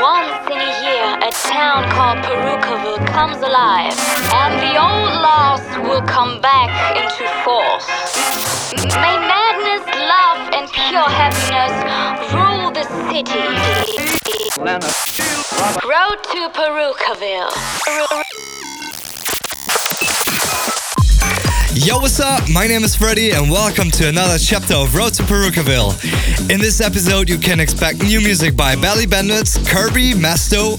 Once in a year, a town called Parookaville comes alive, and the old laws will come back into force. May madness, love, and pure happiness rule the city. Road to Parookaville. Yo, what's up? My name is Freddy, and welcome to another chapter of Road to Parookaville. In this episode, you can expect new music by Bali Bandits, Curbi, Mesto,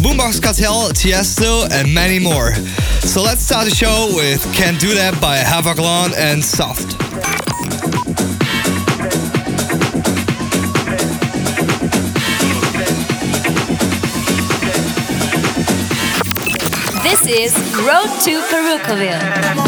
Boombox Cartel, Tiesto, and many more. So let's start the show with Can't Do That by Havoc Lawn and Soft. This is Road to Parookaville.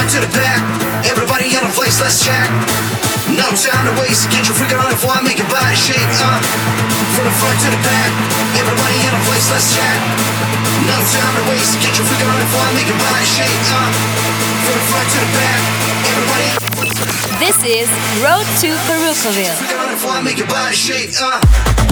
right to the back. Everybody in a place, let's check. No time to waste. Get your freak on the floor, make your body shake. Uh, from the front to the back. Everybody in place, let's check. No time to waste. Get your on the floor, make your body shake. Uh, from the front to the back. Everybody. This is Road to Parookaville. Freak on the floor, make your body shake. Uh.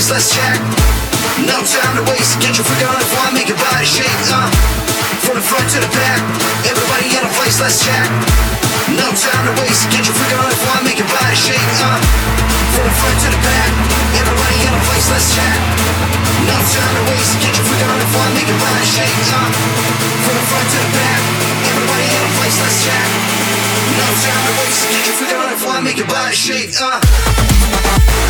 place, let's check. No time to waste, get your freak on the fly, make your body shake. Uh, from the front to the back, everybody in a place, let's check. No time to waste, get your freak on the fly, make your body shake. Uh, from the front to the back, everybody in a place, let's check. No time to waste, get your freak on the fly, make your body shake. Uh, from the front to the back, everybody in a place, let's check. No time to waste, get your freak on the fly, make your body shake. Uh.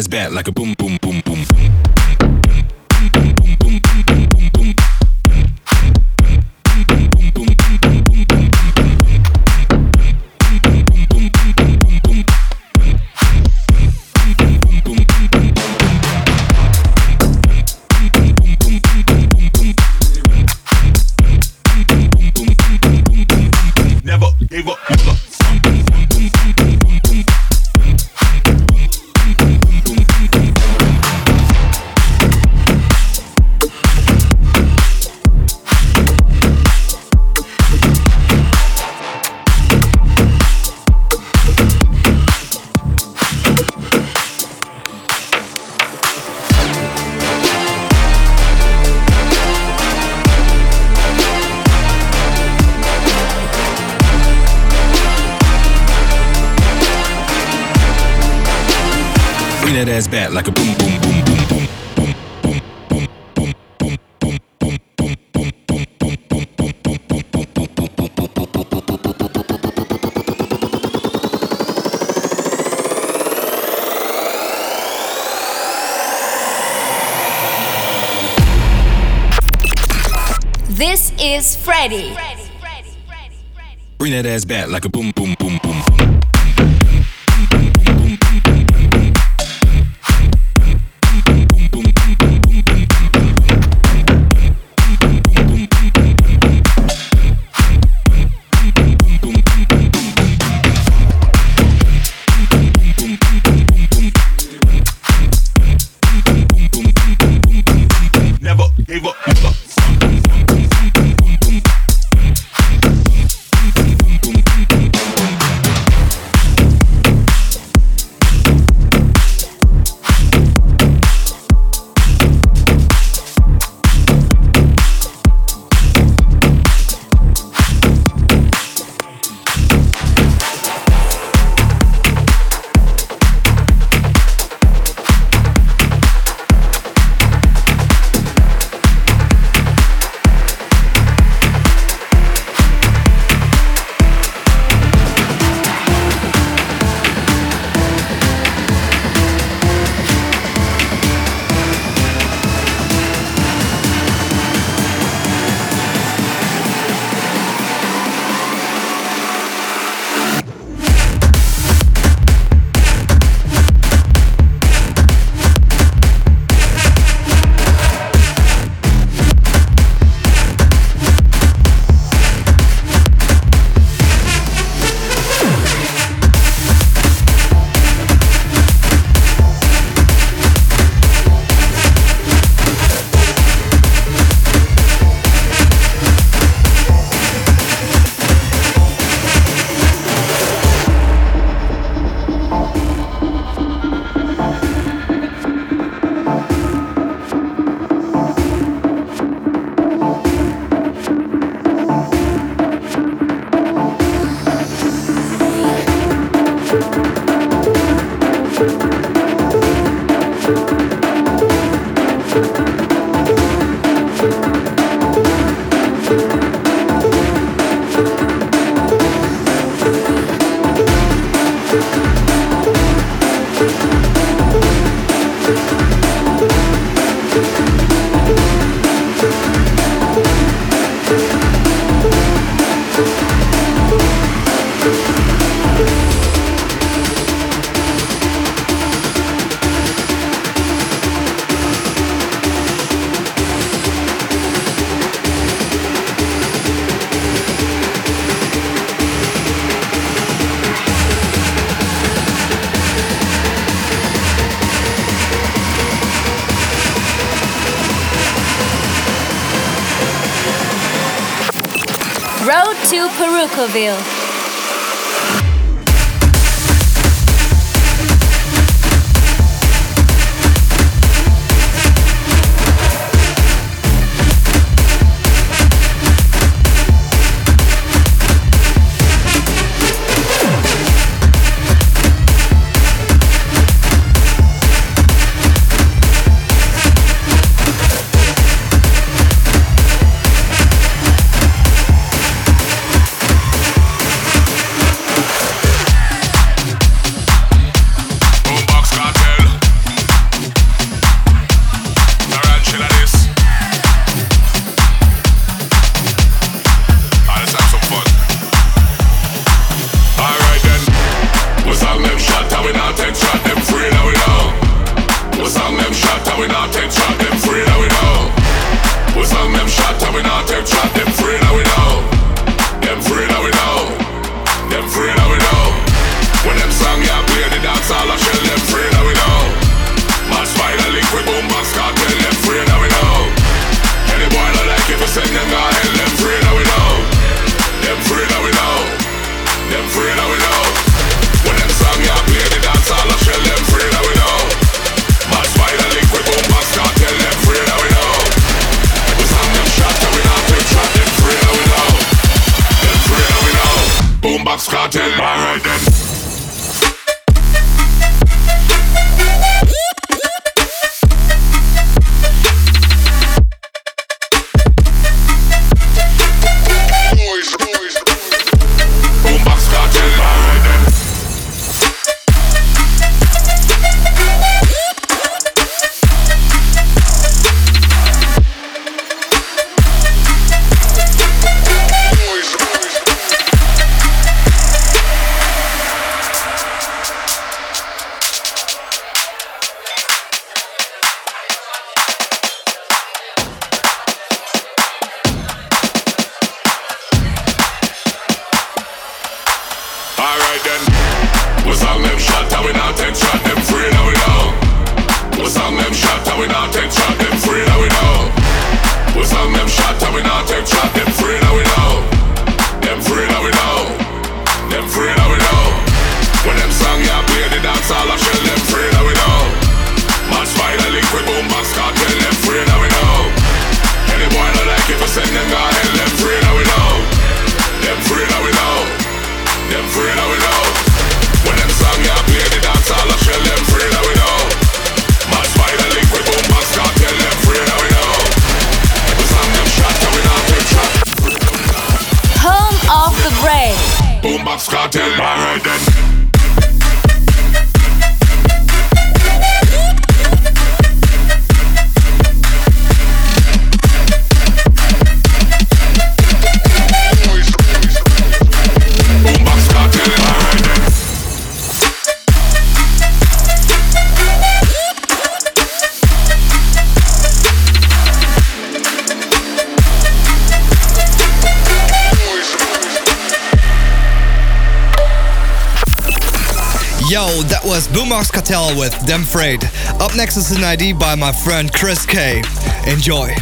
Ass back like a boom, boom, boom, that ass back like a boom. Parookaville. Umar's Cartel with Dem Fraid. Up next is an ID by my friend Chris K. Enjoy.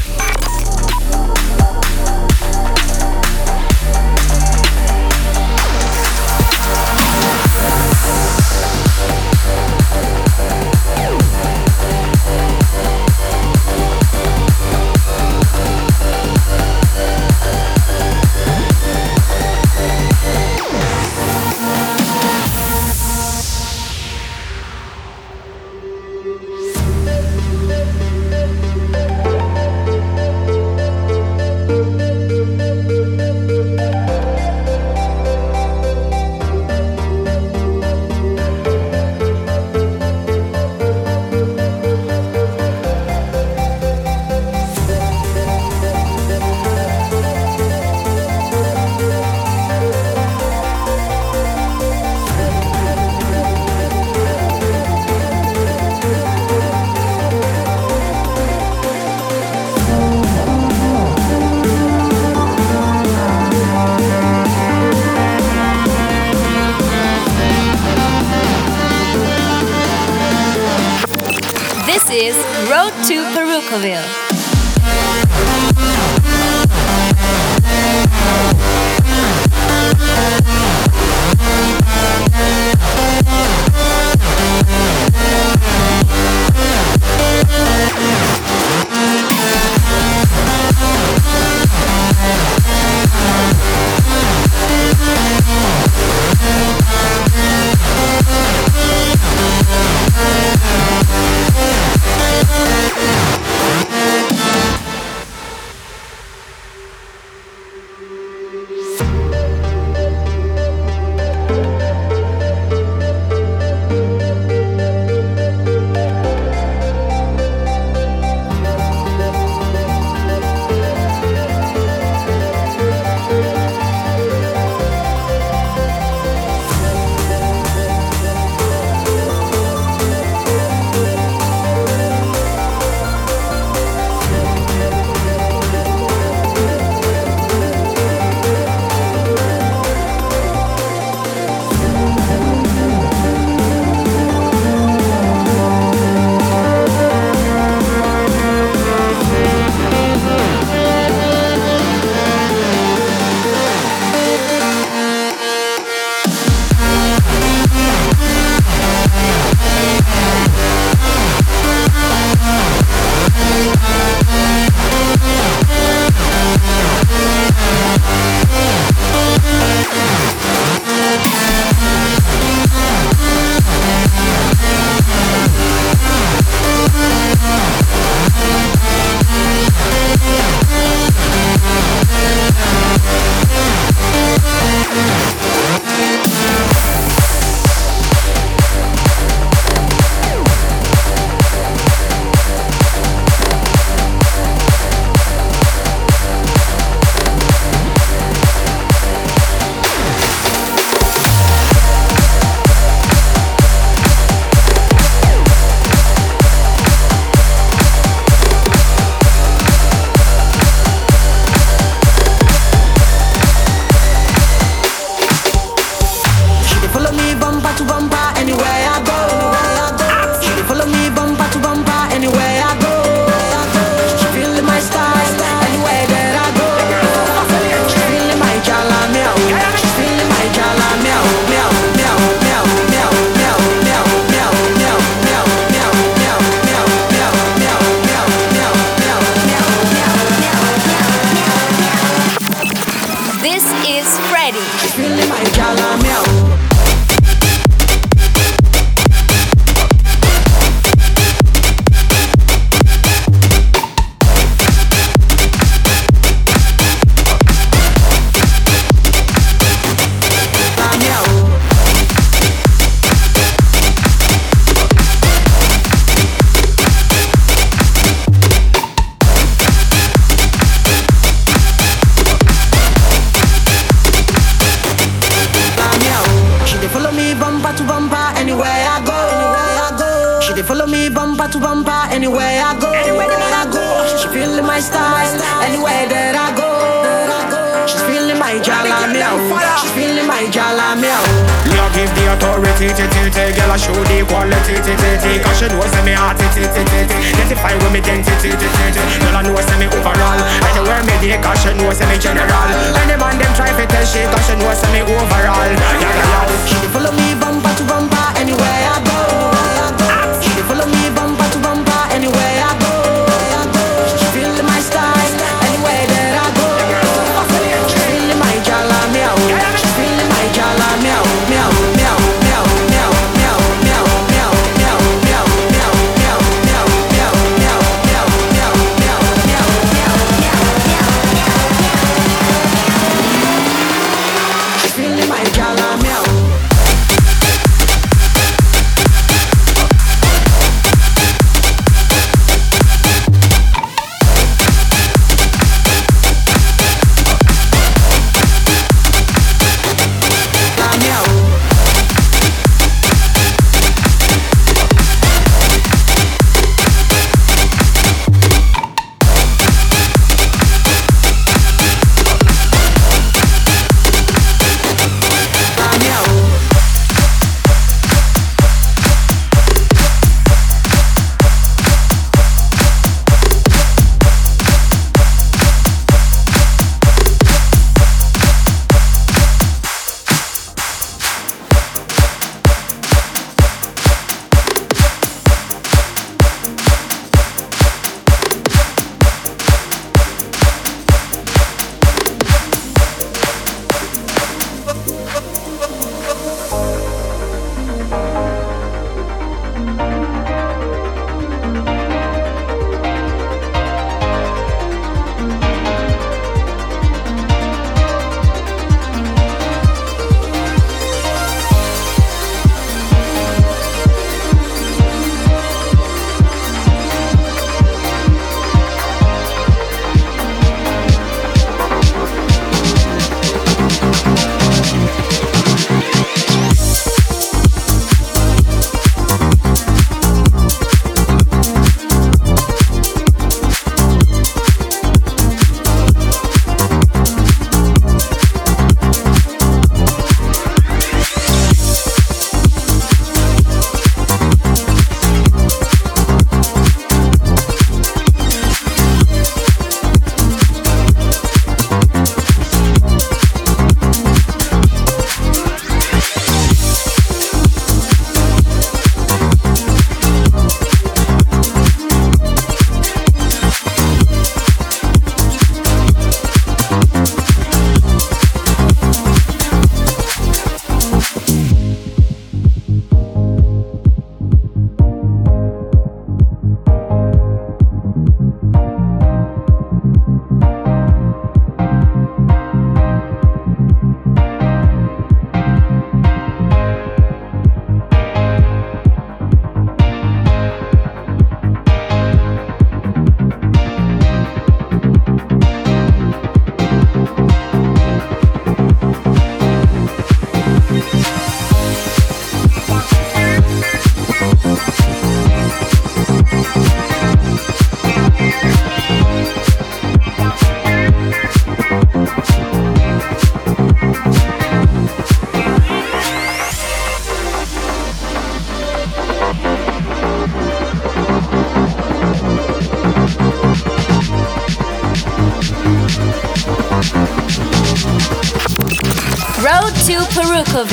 The authority, t t t. Girl, I show the quality, t t. Cause she knows me heart, t t t t. Identify with me identity, t t t. Girl, I know me overall. Anywhere me dey, cause she knows me general. Any man them try to test she, cause she knows me overall. Yeah, yeah, yeah. She follow me bumper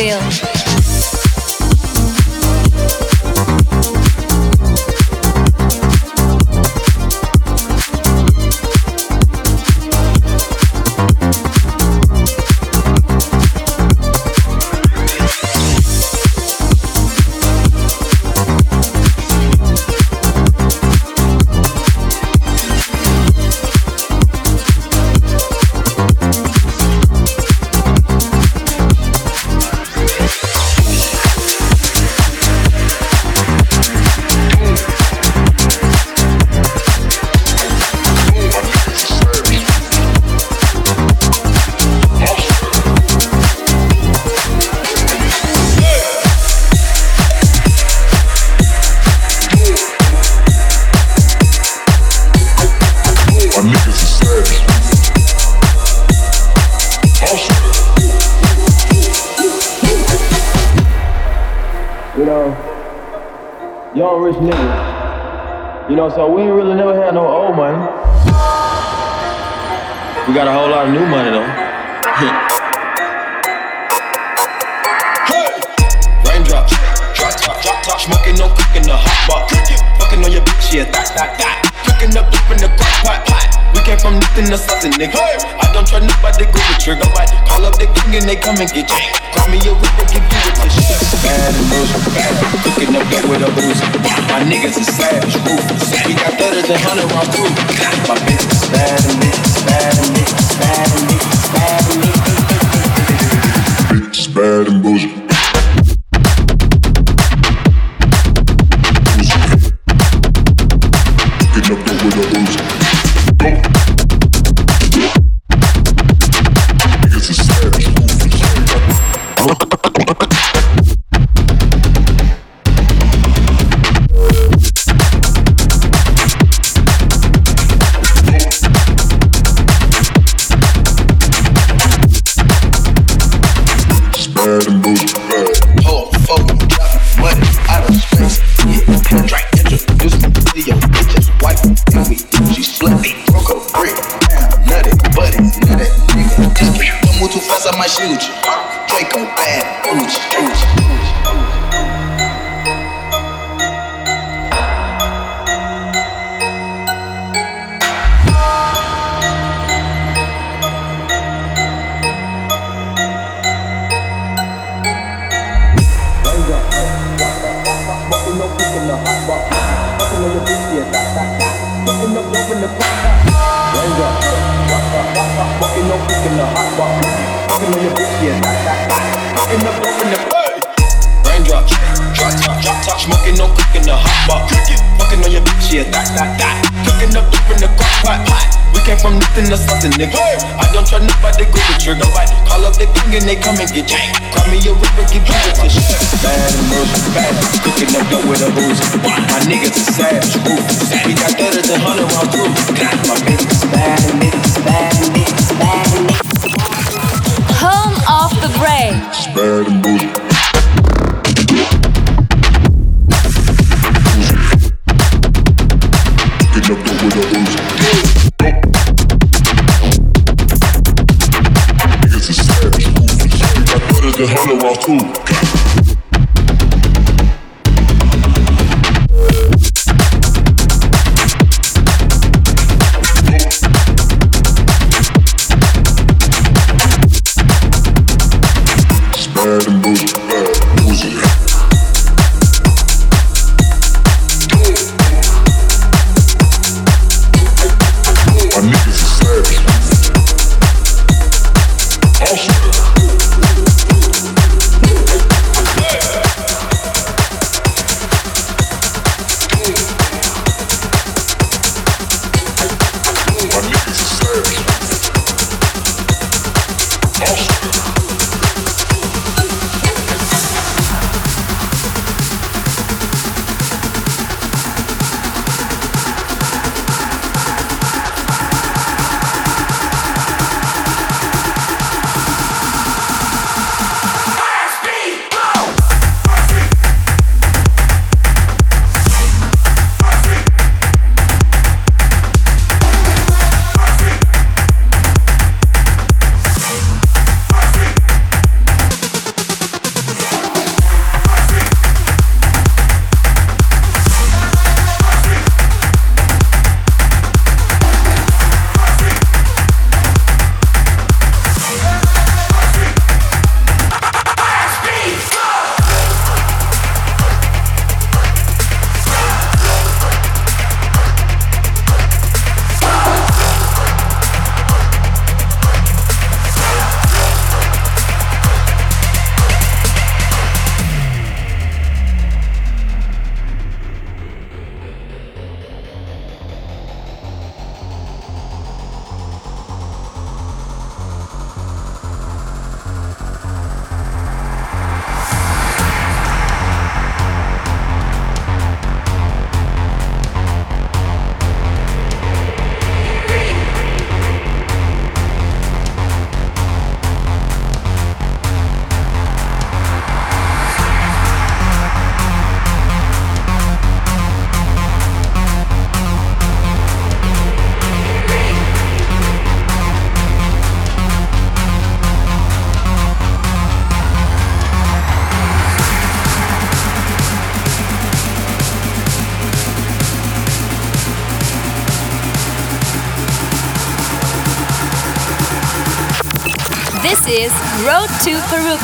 real. Parookaville. rich niggas. You know, so we ain't really never had no old money. We got a whole lot of new money though. hey! Raindrops, drop top, drop top, smoking, no cooking, the hot box. Fucking on your bitch, yeah, that, that, that. Cooking up, in the crock pot, from nothing to something, nigga. I don't try nobody, go the trigger. Right? Call up the king and they come and get you. Call me a whip give you a tissue. Bad and bullshit, bad. Cooking up that with a booze. My niggas is savage, ruthless. We got thudders and hundred round crew. My bitch is bad and bitch is bad and bitch is bad and bitch is bad and bitch is bad and bullshit. Nigga. I don't try nobody, go the trigger. Right? Call up the king and they come and get you. Call me a ripper, give you a tissue. Bad murder, bad. Cooking up dope with a booze. My niggas is savage, ruthless. We got thudders and hundred round crew. My bitch is bad bitch bad bitch bad and Home of the brain. Bad and bougie. Getting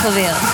to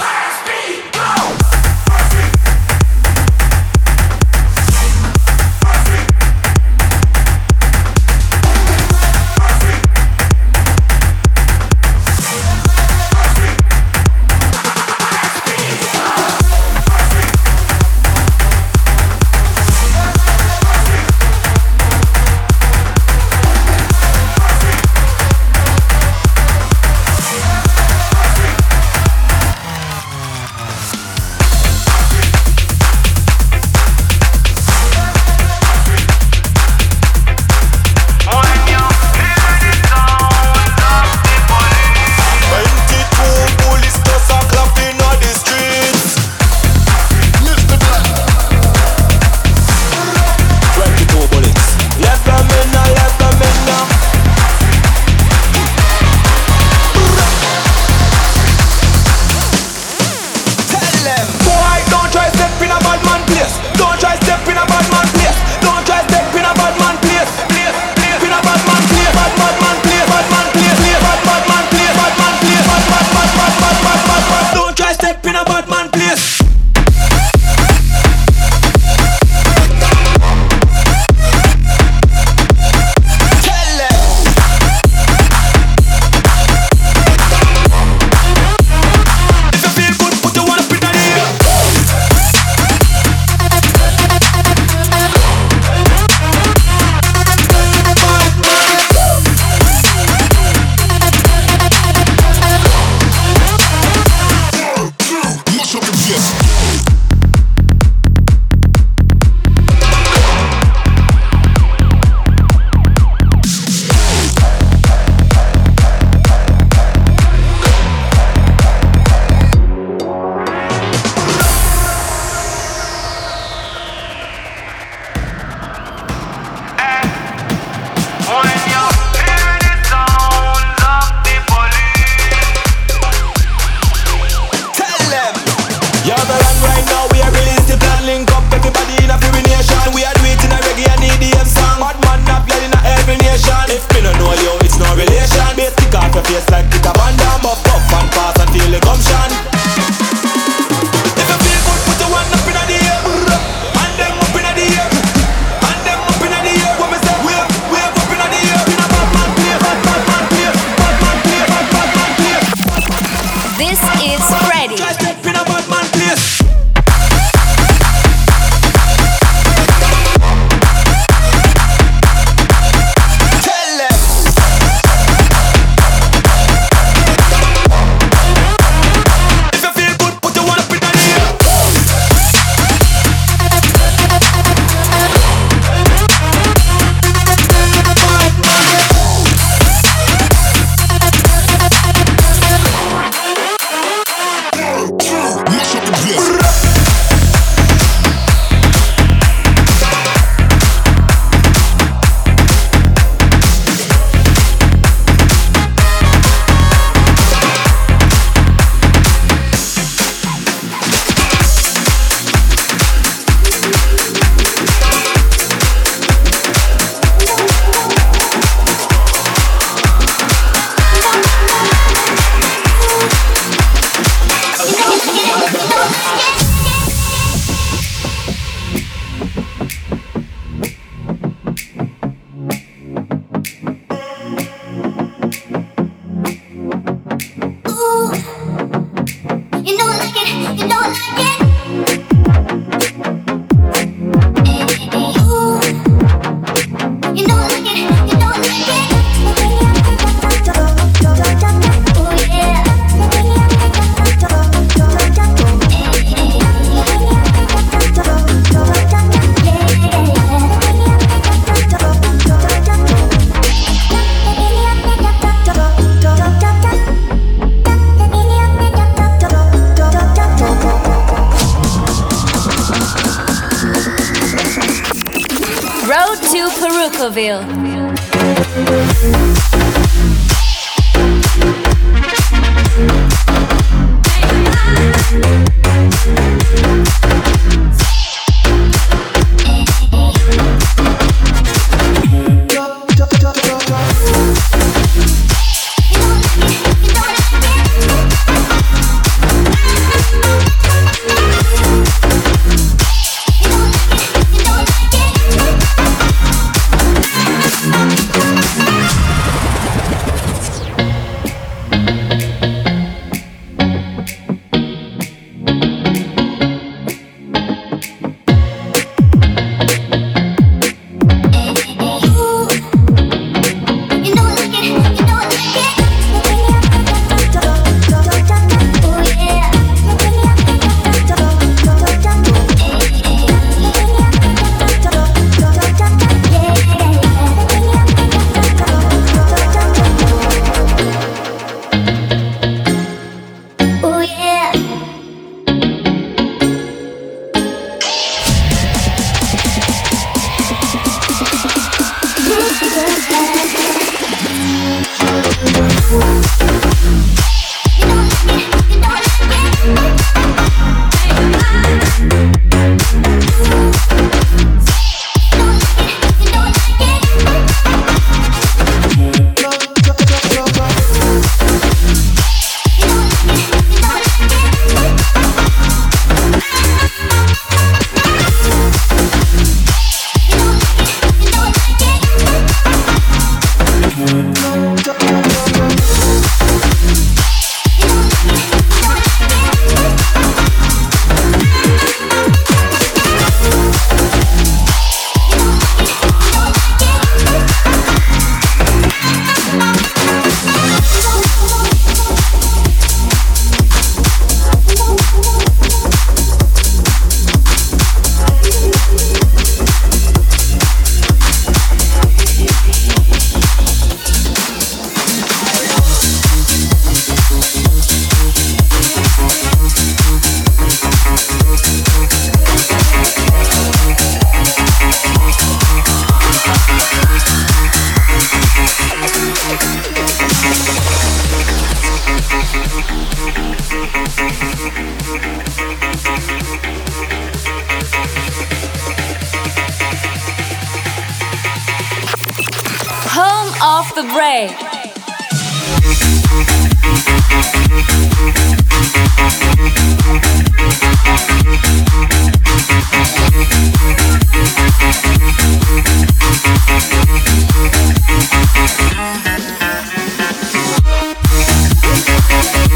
Parookaville.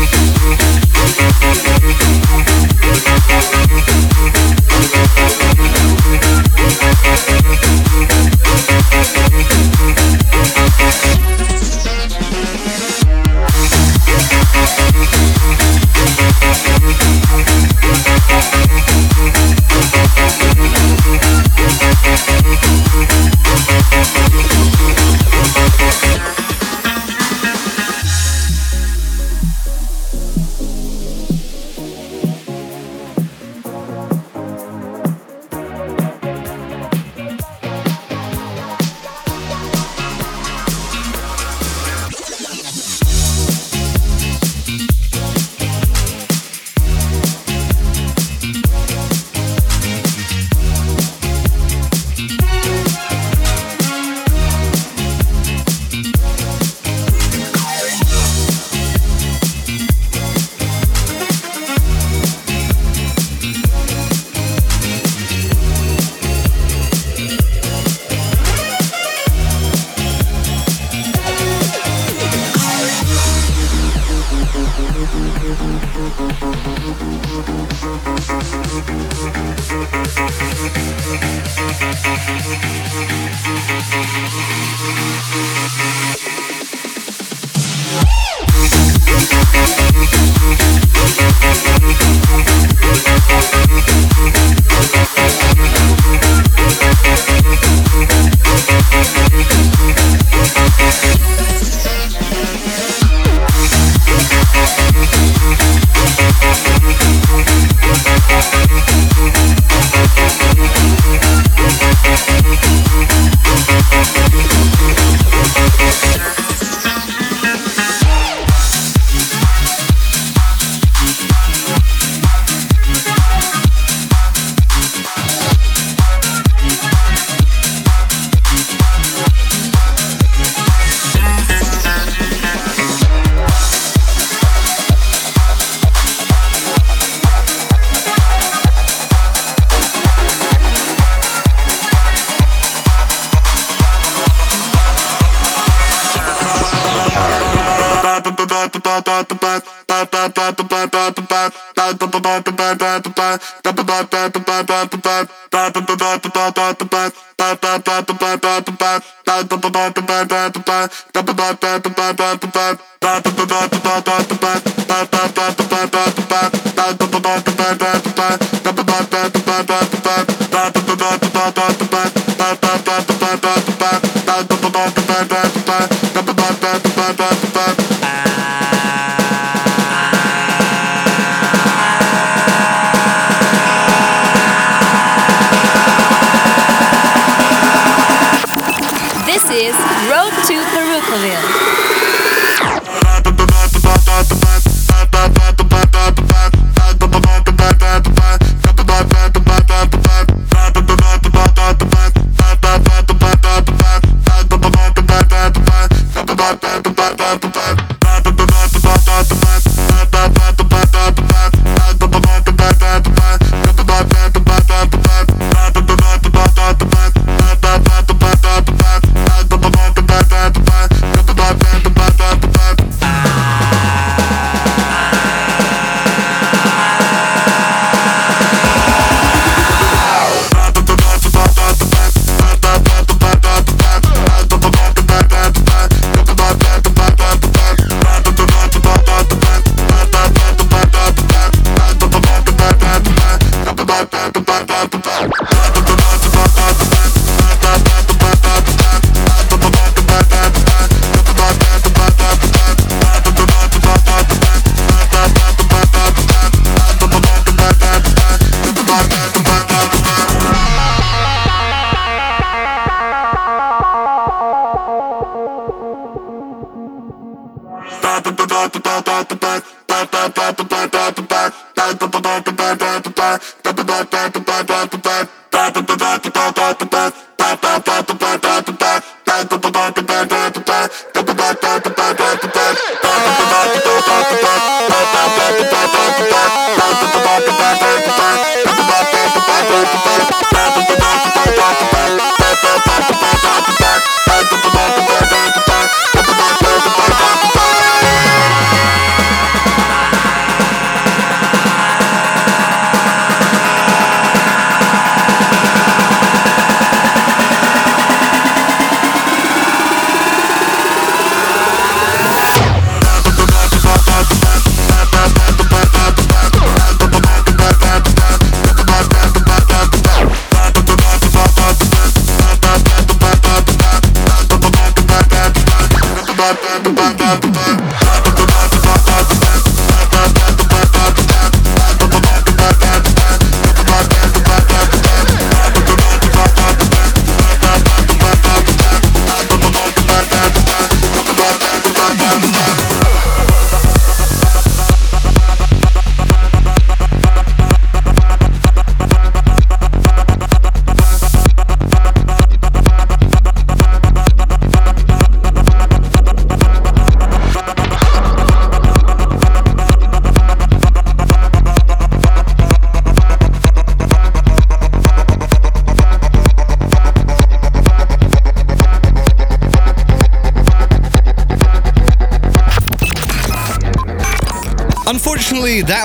This is To Parookaville.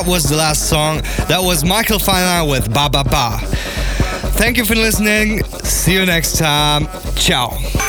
That was the last song. That was Michael Feiner with Ba Ba Ba. Thank you for listening. See you next time. Ciao.